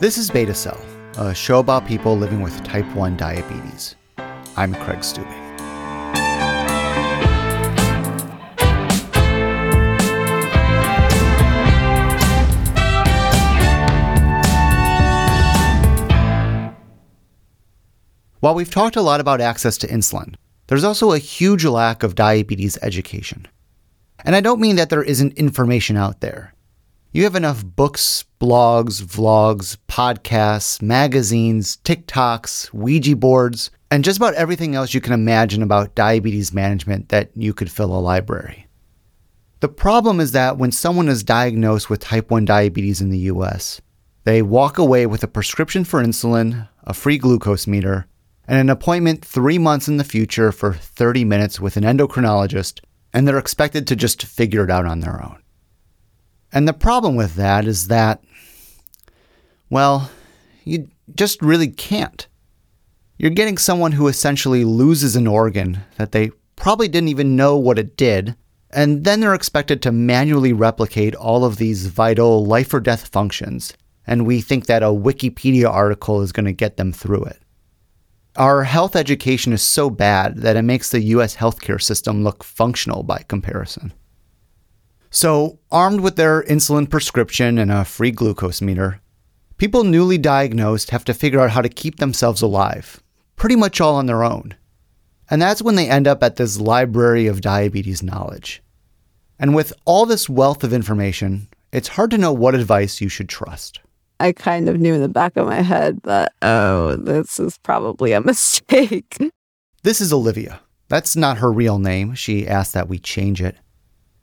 This is Beta Cell, a show about people living with type 1 diabetes. I'm Craig Stubing. While we've talked a lot about access to insulin, there's also a huge lack of diabetes education. And I don't mean that there isn't information out there. You have enough books, blogs, vlogs, podcasts, magazines, TikToks, Ouija boards, and just about everything else you can imagine about diabetes management that you could fill a library. The problem is that when someone is diagnosed with type 1 diabetes in the US, they walk away with a prescription for insulin, a free glucose meter, and an appointment three months in the future for 30 minutes with an endocrinologist, and they're expected to just figure it out on their own. And the problem with that is that, well, you just really can't. You're getting someone who essentially loses an organ that they probably didn't even know what it did, and then they're expected to manually replicate all of these vital life or death functions, and we think that a Wikipedia article is going to get them through it. Our health education is so bad that it makes the US healthcare system look functional by comparison. So, armed with their insulin prescription and a free glucose meter, people newly diagnosed have to figure out how to keep themselves alive, pretty much all on their own. And that's when they end up at this library of diabetes knowledge. And with all this wealth of information, it's hard to know what advice you should trust. I kind of knew in the back of my head that, oh, this is probably a mistake. This is Olivia. That's not her real name. She asked that we change it.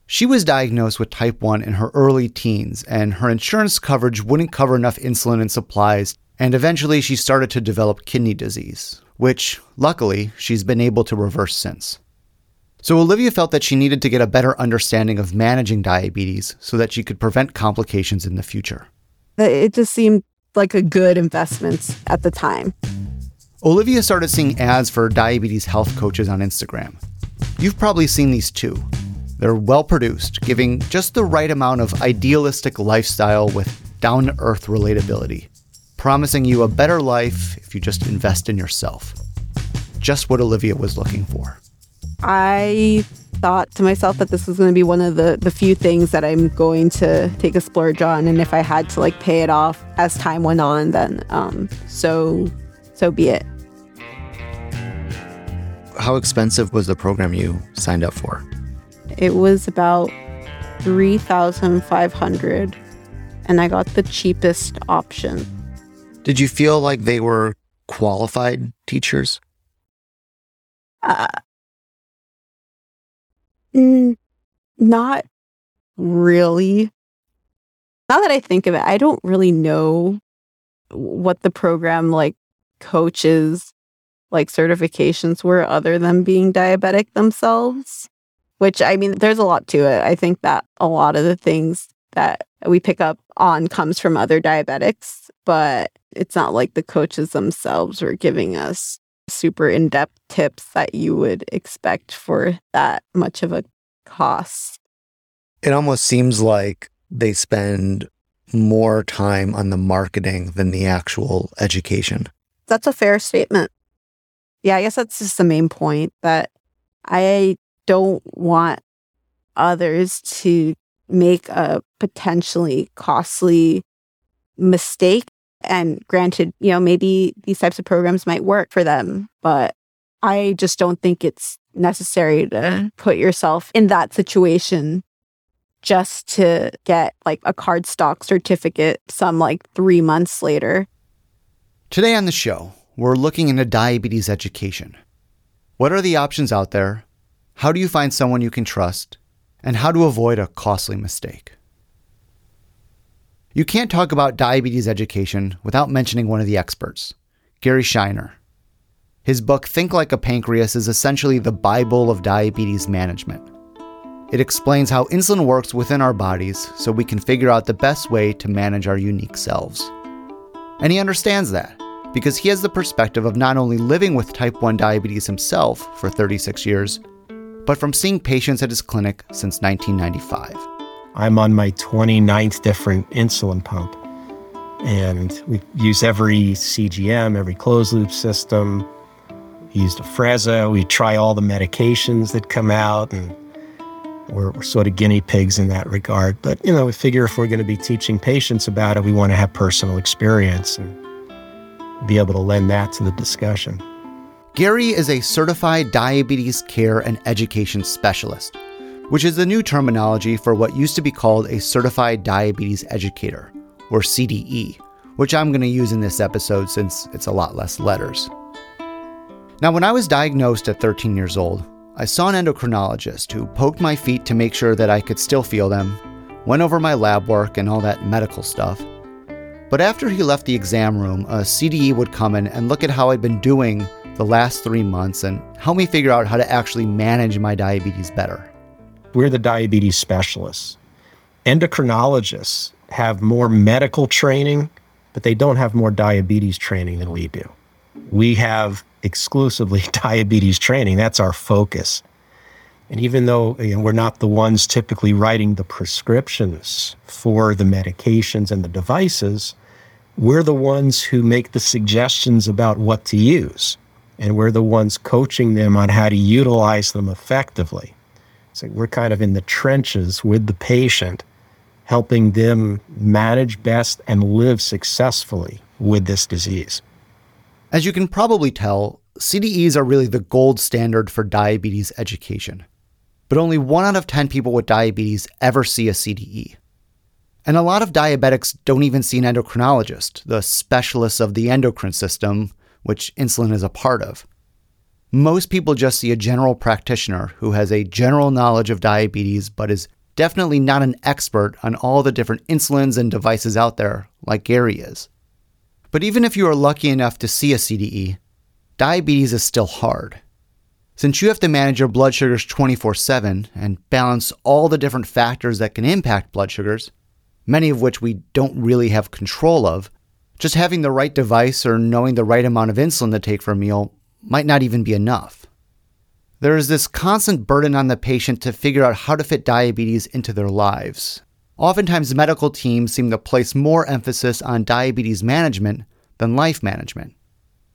She was diagnosed with type 1 in her early teens, and her insurance coverage wouldn't cover enough insulin and supplies, and eventually she started to develop kidney disease, which, luckily, she's been able to reverse since. So Olivia felt that she needed to get a better understanding of managing diabetes so that she could prevent complications in the future. It just seemed like a good investment at the time. Olivia started seeing ads for diabetes health coaches on Instagram. You've probably seen these too. They're well produced, giving just the right amount of idealistic lifestyle with down to earth relatability, promising you a better life if you just invest in yourself. Just what Olivia was looking for. I thought to myself that this was going to be one of the, the few things that I'm going to take a splurge on. And if I had to like pay it off as time went on, then um, so so be it. How expensive was the program you signed up for? It was about 3500 and I got the cheapest option. Did you feel like they were qualified teachers? Uh, mm, not really. Now that I think of it, I don't really know what the program like coaches like certifications were other than being diabetic themselves which I mean, there's a lot to it. I think that a lot of the things that we pick up on comes from other diabetics, but it's not like the coaches themselves were giving us super in depth tips that you would expect for that much of a cost. It almost seems like they spend more time on the marketing than the actual education. That's a fair statement. Yeah, I guess that's just the main point that I don't want others to make a potentially costly mistake. And granted, you know, maybe these types of programs might work for them, but I just don't think it's necessary to put yourself in that situation just to get like a cardstock certificate some like three months later. Today on the show, we're looking into diabetes education. What are the options out there? How do you find someone you can trust? And how to avoid a costly mistake? You can't talk about diabetes education without mentioning one of the experts, Gary Scheiner. His book, Think Like a Pancreas, is essentially the Bible of diabetes management. It explains how insulin works within our bodies so we can figure out the best way to manage our unique selves. And he understands that because he has the perspective of not only living with type 1 diabetes himself for 36 years, but from seeing patients at his clinic since 1995. I'm on my 29th different insulin pump. And we use every CGM, every closed loop system. We used Afrezza. We try all the medications that come out, and we're, we're sort of guinea pigs in that regard. But, you know, we figure if we're going to be teaching patients about it, we want to have personal experience and be able to lend that to the discussion. Gary is a certified diabetes care and education specialist, which is the new terminology for what used to be called a certified diabetes educator, or CDE, which I'm going to use in this episode since it's a lot less letters. Now, when I was diagnosed at 13 years old, I saw an endocrinologist who poked my feet to make sure that I could still feel them, went over my lab work and all that medical stuff. But after he left the exam room, a CDE would come in and look at how I'd been doing the last three months and help me figure out how to actually manage my diabetes better. We're the diabetes specialists. Endocrinologists have more medical training, but they don't have more diabetes training than we do. We have exclusively diabetes training, that's our focus. And even though you know, we're not the ones typically writing the prescriptions for the medications and the devices, we're the ones who make the suggestions about what to use and we're the ones coaching them on how to utilize them effectively. So we're kind of in the trenches with the patient, helping them manage best and live successfully with this disease. As you can probably tell, CDEs are really the gold standard for diabetes education. But only one out of 10 people with diabetes ever see a CDE. And a lot of diabetics don't even see an endocrinologist, the specialist of the endocrine system, which insulin is a part of. Most people just see a general practitioner who has a general knowledge of diabetes but is definitely not an expert on all the different insulins and devices out there like Gary is. But even if you are lucky enough to see a CDE, diabetes is still hard. Since you have to manage your blood sugars 24 7 and balance all the different factors that can impact blood sugars, many of which we don't really have control of, just having the right device or knowing the right amount of insulin to take for a meal might not even be enough. There is this constant burden on the patient to figure out how to fit diabetes into their lives. Oftentimes, medical teams seem to place more emphasis on diabetes management than life management.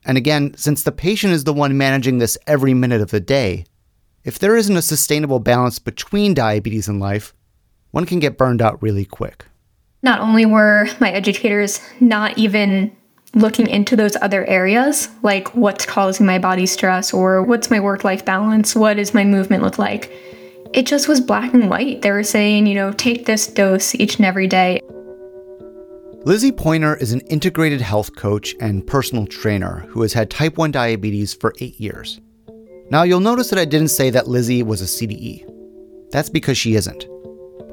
And again, since the patient is the one managing this every minute of the day, if there isn't a sustainable balance between diabetes and life, one can get burned out really quick not only were my educators not even looking into those other areas, like what's causing my body stress or what's my work life balance, what does my movement look like, it just was black and white. They were saying, you know, take this dose each and every day. Lizzie Pointer is an integrated health coach and personal trainer who has had type 1 diabetes for eight years. Now, you'll notice that I didn't say that Lizzie was a CDE. That's because she isn't.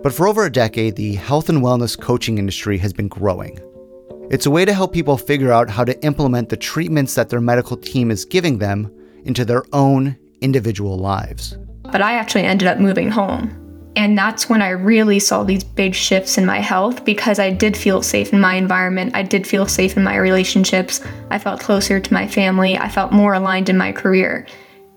But for over a decade, the health and wellness coaching industry has been growing. It's a way to help people figure out how to implement the treatments that their medical team is giving them into their own individual lives. But I actually ended up moving home. And that's when I really saw these big shifts in my health because I did feel safe in my environment. I did feel safe in my relationships. I felt closer to my family. I felt more aligned in my career.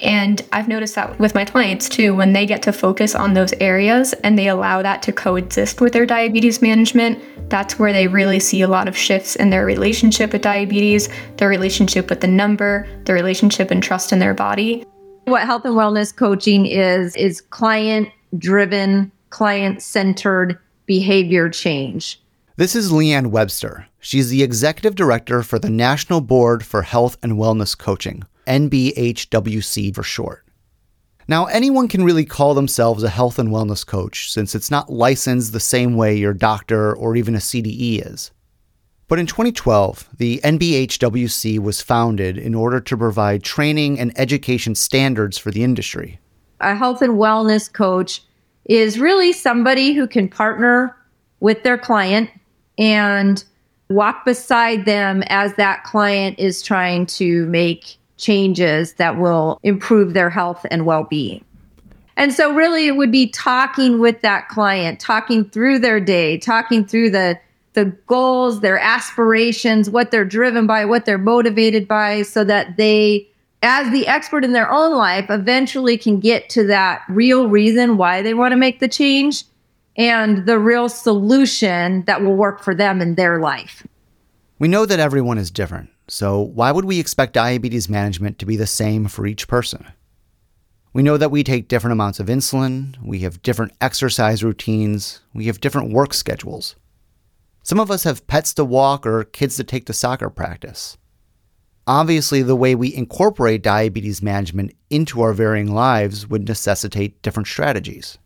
And I've noticed that with my clients too, when they get to focus on those areas and they allow that to coexist with their diabetes management, that's where they really see a lot of shifts in their relationship with diabetes, their relationship with the number, their relationship and trust in their body. What health and wellness coaching is, is client driven, client centered behavior change. This is Leanne Webster. She's the executive director for the National Board for Health and Wellness Coaching, NBHWC for short. Now, anyone can really call themselves a health and wellness coach since it's not licensed the same way your doctor or even a CDE is. But in 2012, the NBHWC was founded in order to provide training and education standards for the industry. A health and wellness coach is really somebody who can partner with their client and walk beside them as that client is trying to make changes that will improve their health and well being. And so, really, it would be talking with that client, talking through their day, talking through the the goals, their aspirations, what they're driven by, what they're motivated by, so that they, as the expert in their own life, eventually can get to that real reason why they want to make the change and the real solution that will work for them in their life. We know that everyone is different, so why would we expect diabetes management to be the same for each person? We know that we take different amounts of insulin, we have different exercise routines, we have different work schedules. Some of us have pets to walk or kids to take to soccer practice. Obviously, the way we incorporate diabetes management into our varying lives would necessitate different strategies.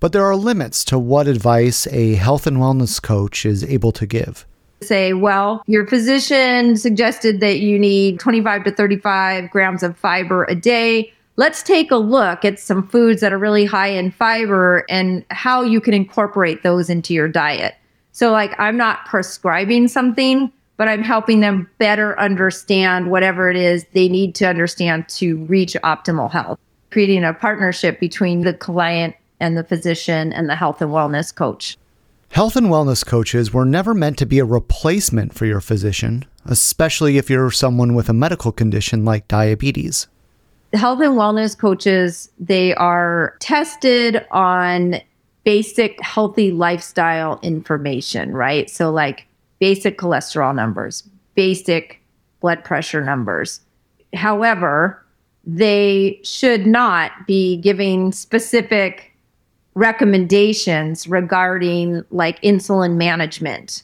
But there are limits to what advice a health and wellness coach is able to give. Say, well, your physician suggested that you need 25 to 35 grams of fiber a day. Let's take a look at some foods that are really high in fiber and how you can incorporate those into your diet. So, like, I'm not prescribing something, but I'm helping them better understand whatever it is they need to understand to reach optimal health, creating a partnership between the client and the physician and the health and wellness coach. Health and wellness coaches were never meant to be a replacement for your physician, especially if you're someone with a medical condition like diabetes. Health and wellness coaches, they are tested on basic healthy lifestyle information, right? So, like basic cholesterol numbers, basic blood pressure numbers. However, they should not be giving specific recommendations regarding like insulin management.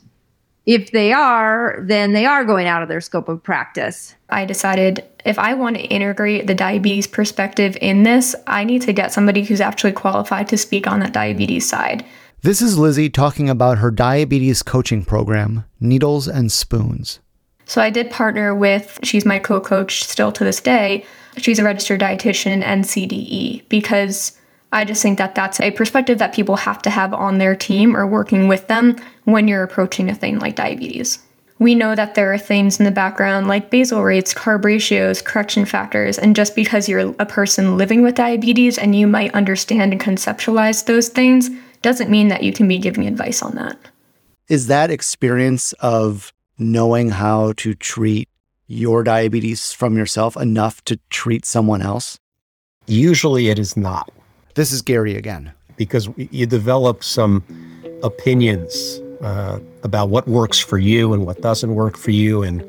If they are, then they are going out of their scope of practice. I decided if I want to integrate the diabetes perspective in this, I need to get somebody who's actually qualified to speak on that diabetes side. This is Lizzie talking about her diabetes coaching program, Needles and Spoons. So I did partner with, she's my co coach still to this day. She's a registered dietitian and CDE because I just think that that's a perspective that people have to have on their team or working with them when you're approaching a thing like diabetes. We know that there are things in the background like basal rates, carb ratios, correction factors, and just because you're a person living with diabetes and you might understand and conceptualize those things doesn't mean that you can be giving advice on that. Is that experience of knowing how to treat your diabetes from yourself enough to treat someone else? Usually it is not. This is Gary again. Because you develop some opinions uh, about what works for you and what doesn't work for you, and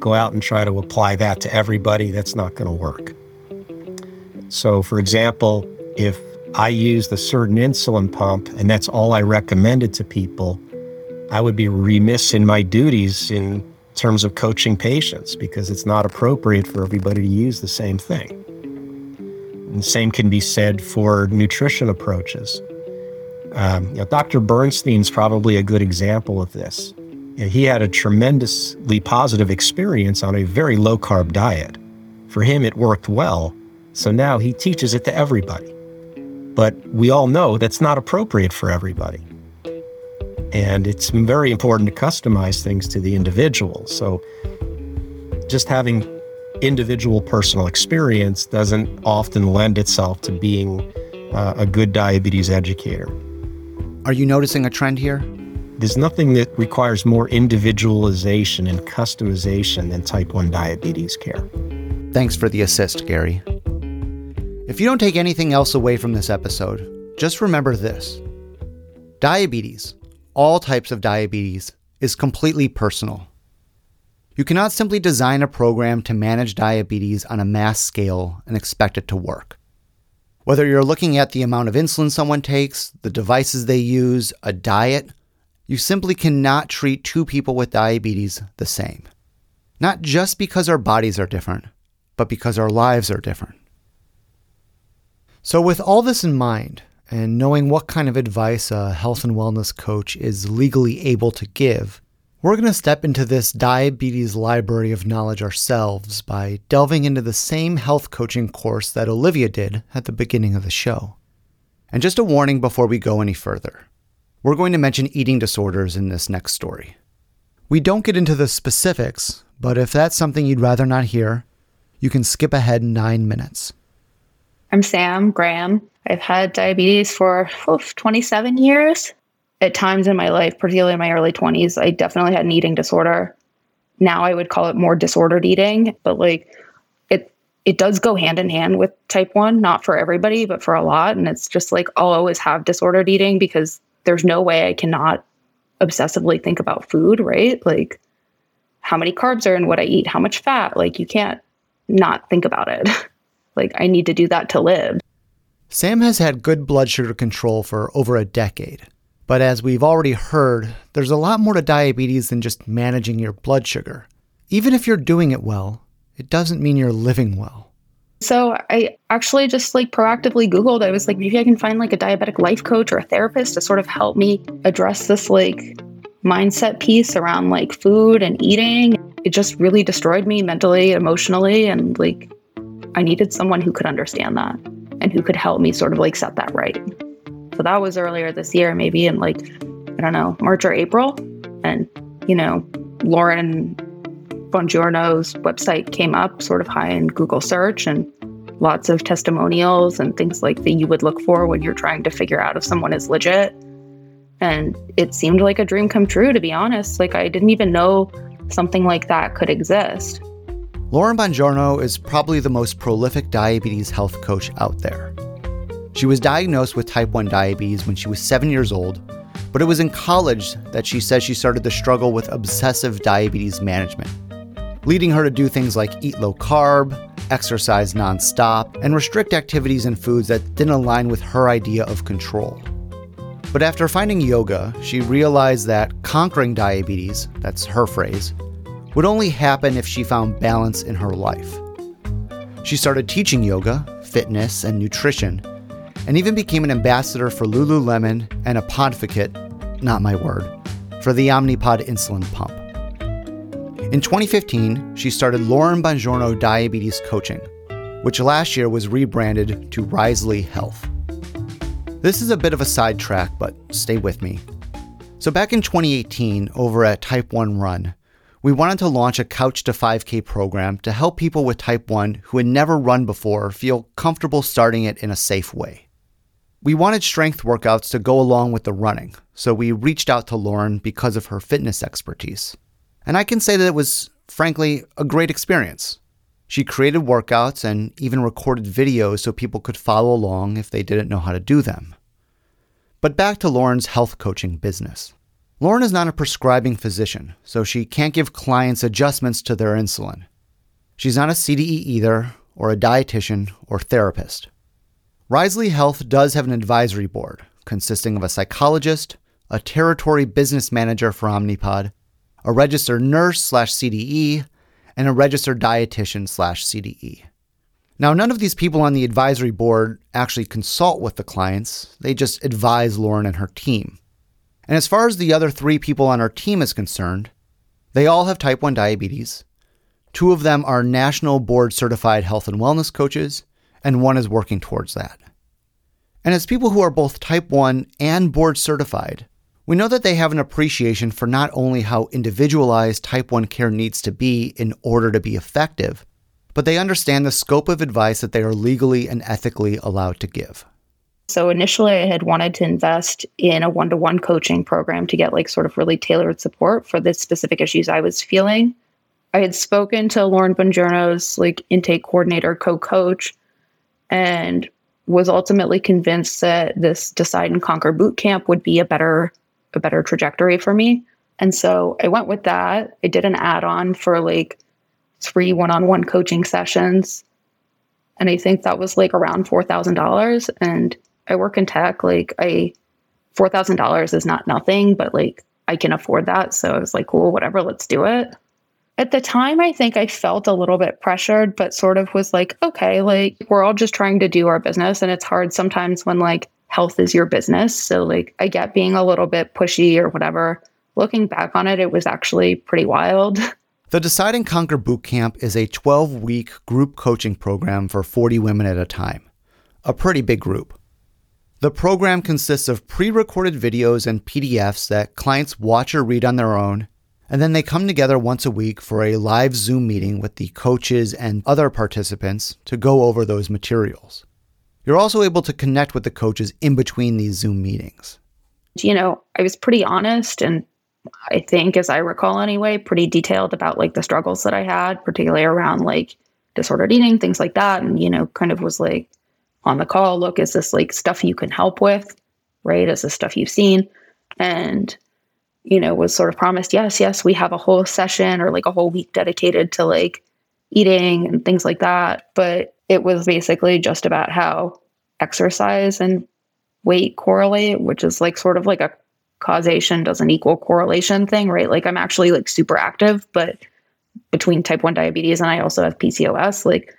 go out and try to apply that to everybody. That's not going to work. So, for example, if I used a certain insulin pump and that's all I recommended to people, I would be remiss in my duties in terms of coaching patients because it's not appropriate for everybody to use the same thing. And the same can be said for nutrition approaches. Um, you know, Dr. Bernstein's probably a good example of this. You know, he had a tremendously positive experience on a very low carb diet. For him, it worked well. So now he teaches it to everybody. But we all know that's not appropriate for everybody. And it's very important to customize things to the individual. So just having individual personal experience doesn't often lend itself to being uh, a good diabetes educator. Are you noticing a trend here? There's nothing that requires more individualization and customization than type 1 diabetes care. Thanks for the assist, Gary. If you don't take anything else away from this episode, just remember this diabetes, all types of diabetes, is completely personal. You cannot simply design a program to manage diabetes on a mass scale and expect it to work. Whether you're looking at the amount of insulin someone takes, the devices they use, a diet, you simply cannot treat two people with diabetes the same. Not just because our bodies are different, but because our lives are different. So, with all this in mind, and knowing what kind of advice a health and wellness coach is legally able to give, we're going to step into this diabetes library of knowledge ourselves by delving into the same health coaching course that Olivia did at the beginning of the show. And just a warning before we go any further we're going to mention eating disorders in this next story. We don't get into the specifics, but if that's something you'd rather not hear, you can skip ahead nine minutes. I'm Sam Graham. I've had diabetes for oh, 27 years at times in my life, particularly in my early 20s, I definitely had an eating disorder. Now I would call it more disordered eating, but like it it does go hand in hand with type 1, not for everybody, but for a lot and it's just like I'll always have disordered eating because there's no way I cannot obsessively think about food, right? Like how many carbs are in what I eat, how much fat. Like you can't not think about it. like I need to do that to live. Sam has had good blood sugar control for over a decade. But as we've already heard, there's a lot more to diabetes than just managing your blood sugar. Even if you're doing it well, it doesn't mean you're living well. So I actually just like proactively Googled. I was like, maybe I can find like a diabetic life coach or a therapist to sort of help me address this like mindset piece around like food and eating. It just really destroyed me mentally, emotionally, and like I needed someone who could understand that and who could help me sort of like set that right. So that was earlier this year, maybe in like, I don't know, March or April. And, you know, Lauren Bongiorno's website came up sort of high in Google search and lots of testimonials and things like that you would look for when you're trying to figure out if someone is legit. And it seemed like a dream come true, to be honest. Like, I didn't even know something like that could exist. Lauren Bongiorno is probably the most prolific diabetes health coach out there. She was diagnosed with type 1 diabetes when she was seven years old, but it was in college that she says she started to struggle with obsessive diabetes management, leading her to do things like eat low carb, exercise nonstop, and restrict activities and foods that didn't align with her idea of control. But after finding yoga, she realized that conquering diabetes, that's her phrase, would only happen if she found balance in her life. She started teaching yoga, fitness, and nutrition, and even became an ambassador for Lululemon and a podvocate, not my word, for the Omnipod insulin pump. In 2015, she started Lauren Bongiorno Diabetes Coaching, which last year was rebranded to Risely Health. This is a bit of a sidetrack, but stay with me. So, back in 2018, over at Type 1 Run, we wanted to launch a Couch to 5K program to help people with type 1 who had never run before feel comfortable starting it in a safe way. We wanted strength workouts to go along with the running, so we reached out to Lauren because of her fitness expertise. And I can say that it was, frankly, a great experience. She created workouts and even recorded videos so people could follow along if they didn't know how to do them. But back to Lauren's health coaching business. Lauren is not a prescribing physician, so she can't give clients adjustments to their insulin. She's not a CDE either, or a dietitian or therapist. Risely Health does have an advisory board consisting of a psychologist, a territory business manager for Omnipod, a registered nurse slash CDE, and a registered dietitian slash CDE. Now, none of these people on the advisory board actually consult with the clients, they just advise Lauren and her team. And as far as the other three people on our team is concerned, they all have type 1 diabetes. Two of them are national board certified health and wellness coaches, and one is working towards that. And as people who are both type 1 and board certified, we know that they have an appreciation for not only how individualized type 1 care needs to be in order to be effective, but they understand the scope of advice that they are legally and ethically allowed to give. So initially, I had wanted to invest in a one to one coaching program to get like sort of really tailored support for the specific issues I was feeling. I had spoken to Lauren Bongiorno's like intake coordinator, co coach, and was ultimately convinced that this Decide and Conquer boot camp would be a better a better trajectory for me. And so I went with that. I did an add on for like three one on one coaching sessions. And I think that was like around $4,000. And I work in tech. Like I, four thousand dollars is not nothing, but like I can afford that. So I was like, cool, whatever, let's do it. At the time, I think I felt a little bit pressured, but sort of was like, okay, like we're all just trying to do our business. And it's hard sometimes when like health is your business. So like I get being a little bit pushy or whatever. Looking back on it, it was actually pretty wild. The Decide and Conquer Bootcamp is a 12 week group coaching program for 40 women at a time. A pretty big group. The program consists of pre recorded videos and PDFs that clients watch or read on their own, and then they come together once a week for a live Zoom meeting with the coaches and other participants to go over those materials. You're also able to connect with the coaches in between these Zoom meetings. You know, I was pretty honest and I think, as I recall anyway, pretty detailed about like the struggles that I had, particularly around like disordered eating, things like that. And, you know, kind of was like, on the call look is this like stuff you can help with right is this stuff you've seen and you know, was sort of promised, yes, yes, we have a whole session or like a whole week dedicated to like eating and things like that. But it was basically just about how exercise and weight correlate, which is like sort of like a causation doesn't equal correlation thing, right? Like I'm actually like super active, but between type 1 diabetes and I also have PCOS, like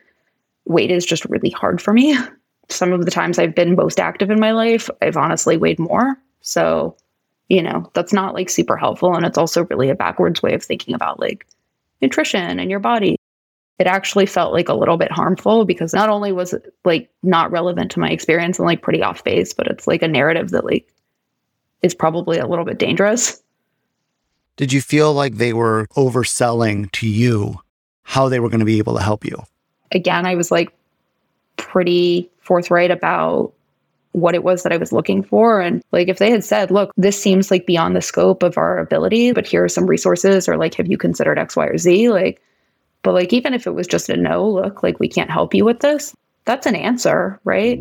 weight is just really hard for me. Some of the times I've been most active in my life, I've honestly weighed more. So you know, that's not like super helpful. And it's also really a backwards way of thinking about like nutrition and your body. It actually felt like a little bit harmful because not only was it like not relevant to my experience and like pretty off base, but it's like a narrative that like is probably a little bit dangerous. Did you feel like they were overselling to you how they were going to be able to help you? Again, I was like pretty forthright about what it was that I was looking for. And like, if they had said, look, this seems like beyond the scope of our ability, but here are some resources, or like, have you considered X, Y, or Z? Like, but like, even if it was just a no, look, like, we can't help you with this, that's an answer, right?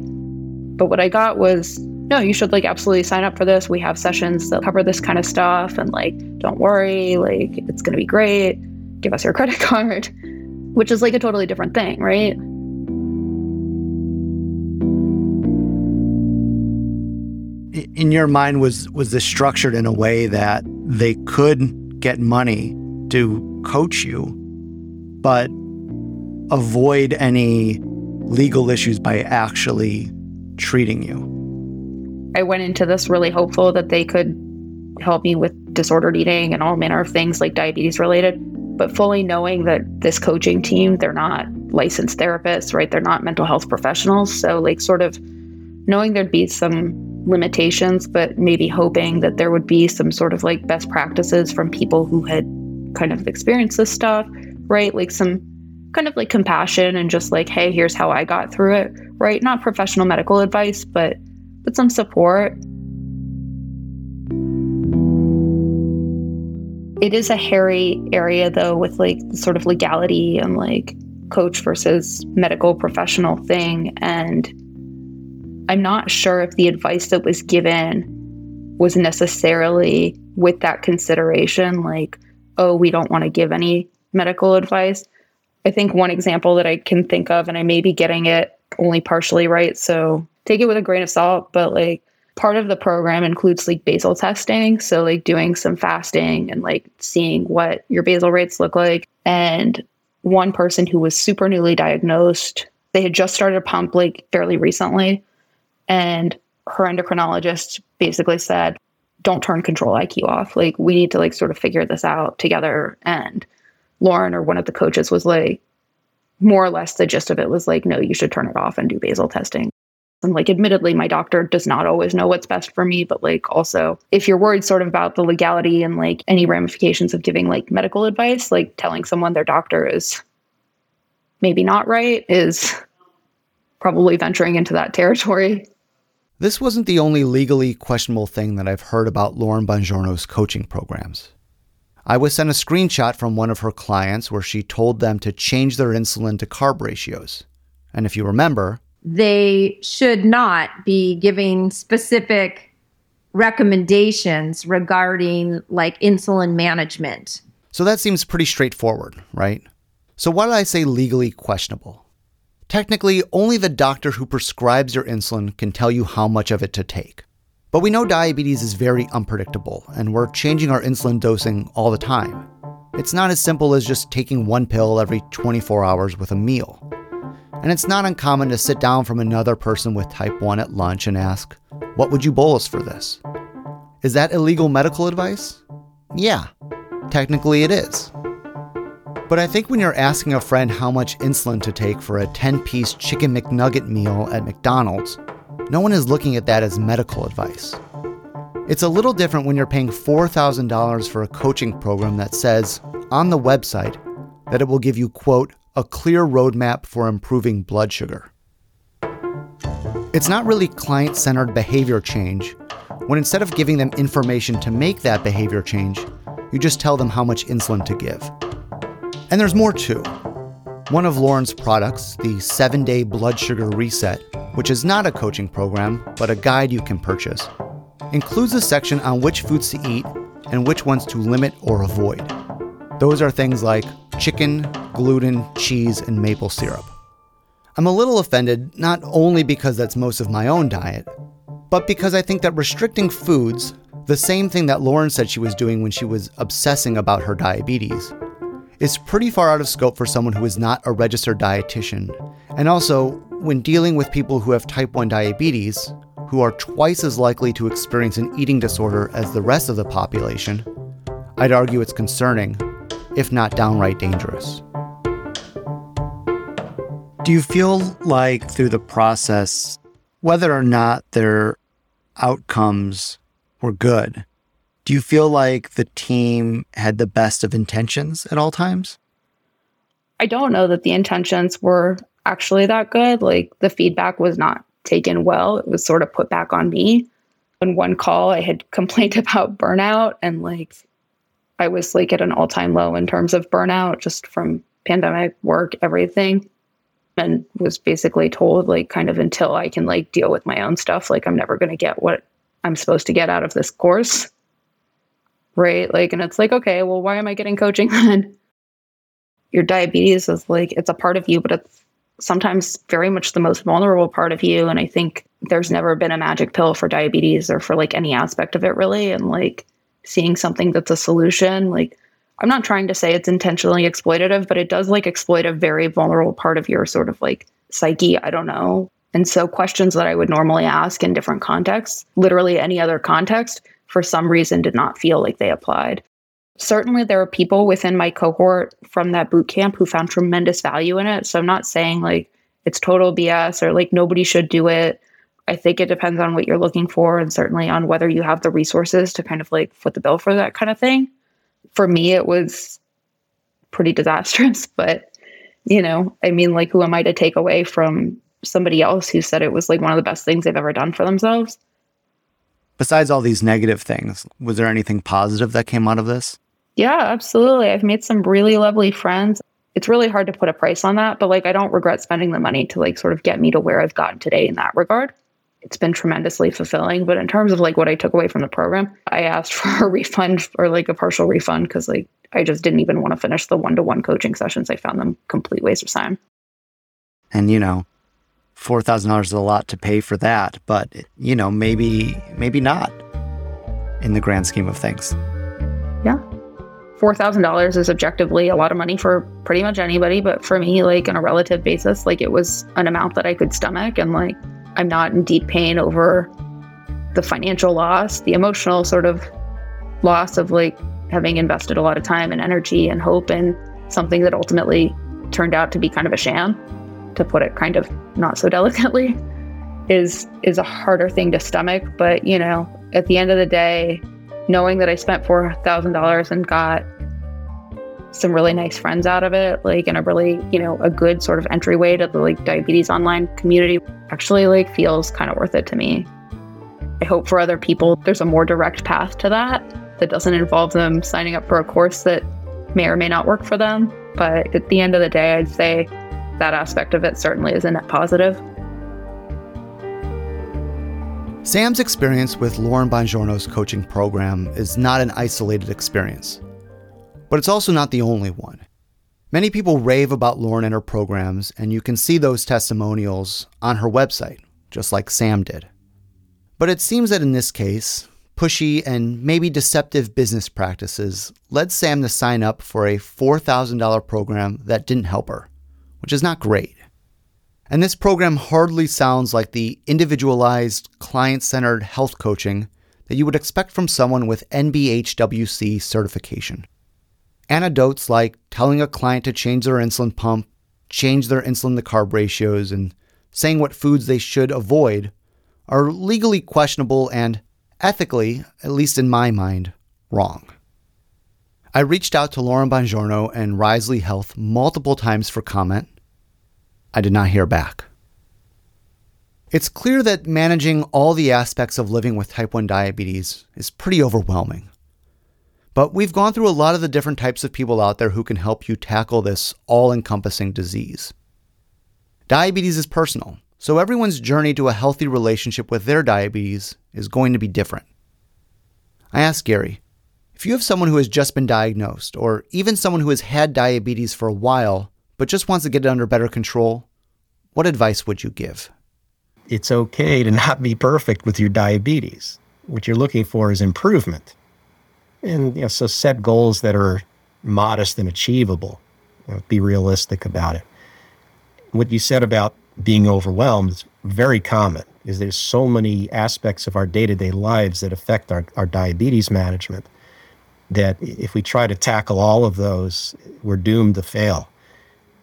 But what I got was, no, you should like absolutely sign up for this. We have sessions that cover this kind of stuff. And like, don't worry, like, it's going to be great. Give us your credit card, which is like a totally different thing, right? In your mind was was this structured in a way that they could get money to coach you but avoid any legal issues by actually treating you? I went into this really hopeful that they could help me with disordered eating and all manner of things like diabetes related but fully knowing that this coaching team they're not licensed therapists right? They're not mental health professionals. So like sort of knowing there'd be some limitations, but maybe hoping that there would be some sort of like best practices from people who had kind of experienced this stuff, right? Like some kind of like compassion and just like, hey, here's how I got through it, right? Not professional medical advice, but but some support. It is a hairy area though with like the sort of legality and like coach versus medical professional thing and I'm not sure if the advice that was given was necessarily with that consideration, like, oh, we don't want to give any medical advice. I think one example that I can think of, and I may be getting it only partially right, so take it with a grain of salt, but like part of the program includes like basal testing. So, like doing some fasting and like seeing what your basal rates look like. And one person who was super newly diagnosed, they had just started a pump like fairly recently and her endocrinologist basically said, don't turn control IQ off. Like, we need to like sort of figure this out together. And Lauren or one of the coaches was like, more or less the gist of it was like, no, you should turn it off and do basal testing. And like, admittedly, my doctor does not always know what's best for me, but like, also, if you're worried sort of about the legality and like any ramifications of giving like medical advice, like telling someone their doctor is maybe not right is probably venturing into that territory. This wasn't the only legally questionable thing that I've heard about Lauren Bongiorno's coaching programs. I was sent a screenshot from one of her clients where she told them to change their insulin to carb ratios. And if you remember, they should not be giving specific recommendations regarding like insulin management. So that seems pretty straightforward, right? So why did I say legally questionable? Technically, only the doctor who prescribes your insulin can tell you how much of it to take. But we know diabetes is very unpredictable, and we're changing our insulin dosing all the time. It's not as simple as just taking one pill every 24 hours with a meal. And it's not uncommon to sit down from another person with type 1 at lunch and ask, What would you bolus for this? Is that illegal medical advice? Yeah, technically it is. But I think when you're asking a friend how much insulin to take for a 10 piece chicken McNugget meal at McDonald's, no one is looking at that as medical advice. It's a little different when you're paying $4,000 for a coaching program that says on the website that it will give you, quote, a clear roadmap for improving blood sugar. It's not really client centered behavior change when instead of giving them information to make that behavior change, you just tell them how much insulin to give. And there's more too. One of Lauren's products, the 7 Day Blood Sugar Reset, which is not a coaching program, but a guide you can purchase, includes a section on which foods to eat and which ones to limit or avoid. Those are things like chicken, gluten, cheese, and maple syrup. I'm a little offended not only because that's most of my own diet, but because I think that restricting foods, the same thing that Lauren said she was doing when she was obsessing about her diabetes, is pretty far out of scope for someone who is not a registered dietitian. And also, when dealing with people who have type 1 diabetes, who are twice as likely to experience an eating disorder as the rest of the population, I'd argue it's concerning, if not downright dangerous. Do you feel like through the process, whether or not their outcomes were good, do you feel like the team had the best of intentions at all times? I don't know that the intentions were actually that good. Like the feedback was not taken well. It was sort of put back on me. In one call, I had complained about burnout and like I was like at an all time low in terms of burnout just from pandemic work, everything. And was basically told, like, kind of until I can like deal with my own stuff, like, I'm never going to get what I'm supposed to get out of this course right? Like, and it's like, okay, well, why am I getting coaching then? Your diabetes is like, it's a part of you, but it's sometimes very much the most vulnerable part of you. And I think there's never been a magic pill for diabetes or for like any aspect of it, really. And like seeing something that's a solution, like, I'm not trying to say it's intentionally exploitative, but it does like exploit a very vulnerable part of your sort of like psyche. I don't know. And so, questions that I would normally ask in different contexts, literally any other context, for some reason did not feel like they applied. Certainly, there are people within my cohort from that boot camp who found tremendous value in it. So I'm not saying like it's total BS or like nobody should do it. I think it depends on what you're looking for and certainly on whether you have the resources to kind of like foot the bill for that kind of thing. For me, it was pretty disastrous, but you know, I mean, like, who am I to take away from somebody else who said it was like one of the best things they've ever done for themselves? Besides all these negative things, was there anything positive that came out of this? Yeah, absolutely. I've made some really lovely friends. It's really hard to put a price on that, but like I don't regret spending the money to like sort of get me to where I've gotten today in that regard. It's been tremendously fulfilling, but in terms of like what I took away from the program, I asked for a refund or like a partial refund cuz like I just didn't even want to finish the one-to-one coaching sessions. I found them complete waste of time. And you know, four thousand dollars is a lot to pay for that, but you know, maybe maybe not in the grand scheme of things. Yeah. Four thousand dollars is objectively a lot of money for pretty much anybody, but for me, like on a relative basis, like it was an amount that I could stomach and like I'm not in deep pain over the financial loss, the emotional sort of loss of like having invested a lot of time and energy and hope in something that ultimately turned out to be kind of a sham to put it kind of not so delicately, is is a harder thing to stomach. But you know, at the end of the day, knowing that I spent four thousand dollars and got some really nice friends out of it, like in a really, you know, a good sort of entryway to the like diabetes online community actually like feels kind of worth it to me. I hope for other people there's a more direct path to that that doesn't involve them signing up for a course that may or may not work for them. But at the end of the day, I'd say that aspect of it certainly is a net positive. Sam's experience with Lauren Bongiorno's coaching program is not an isolated experience, but it's also not the only one. Many people rave about Lauren and her programs, and you can see those testimonials on her website, just like Sam did. But it seems that in this case, pushy and maybe deceptive business practices led Sam to sign up for a $4,000 program that didn't help her which is not great. And this program hardly sounds like the individualized, client centered health coaching that you would expect from someone with NBHWC certification. Anecdotes like telling a client to change their insulin pump, change their insulin to carb ratios, and saying what foods they should avoid are legally questionable and ethically, at least in my mind, wrong. I reached out to Lauren Bongiorno and Risely Health multiple times for comment. I did not hear back. It's clear that managing all the aspects of living with type 1 diabetes is pretty overwhelming. But we've gone through a lot of the different types of people out there who can help you tackle this all encompassing disease. Diabetes is personal, so everyone's journey to a healthy relationship with their diabetes is going to be different. I asked Gary, If you have someone who has just been diagnosed, or even someone who has had diabetes for a while but just wants to get it under better control, what advice would you give? It's okay to not be perfect with your diabetes. What you're looking for is improvement. And you know, so set goals that are modest and achievable. You know, be realistic about it. What you said about being overwhelmed is very common is there's so many aspects of our day-to-day lives that affect our, our diabetes management that if we try to tackle all of those, we're doomed to fail.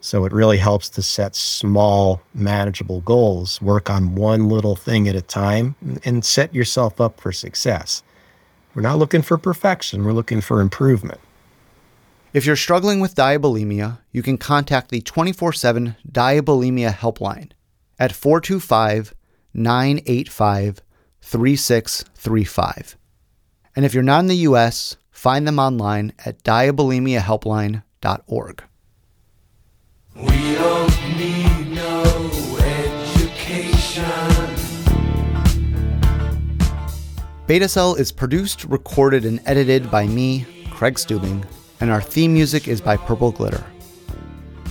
So it really helps to set small, manageable goals, work on one little thing at a time, and set yourself up for success. We're not looking for perfection, we're looking for improvement. If you're struggling with diabulimia, you can contact the 24 7 Diabulimia Helpline at 425 985 3635. And if you're not in the US, find them online at diabulimiahelpline.org. We don't need no education. Beta Cell is produced, recorded, and edited by me, Craig Stubing, and our theme music is by Purple Glitter.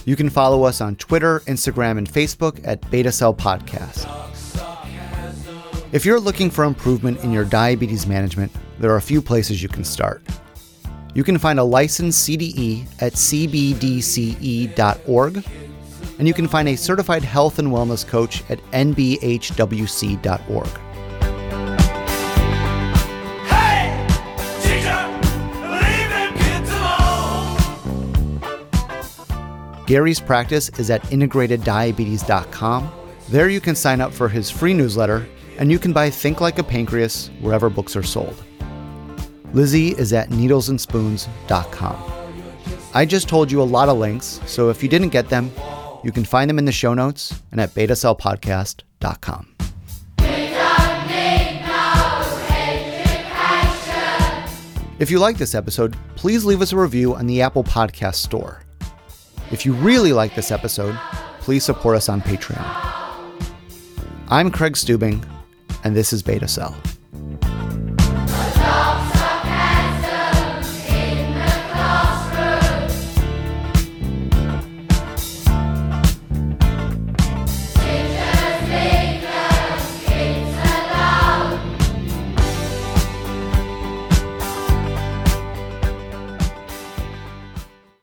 You can follow us on Twitter, Instagram, and Facebook at Beta Cell Podcast. If you're looking for improvement in your diabetes management, there are a few places you can start. You can find a licensed CDE at cbdce.org, and you can find a certified health and wellness coach at nbhwc.org. Hey, teacher, Gary's practice is at integrateddiabetes.com. There you can sign up for his free newsletter, and you can buy Think Like a Pancreas wherever books are sold. Lizzie is at needlesandspoons.com. I just told you a lot of links, so if you didn't get them, you can find them in the show notes and at betacellpodcast.com. If you like this episode, please leave us a review on the Apple Podcast Store. If you really like this episode, please support us on Patreon. I'm Craig Stubing, and this is Beta Cell.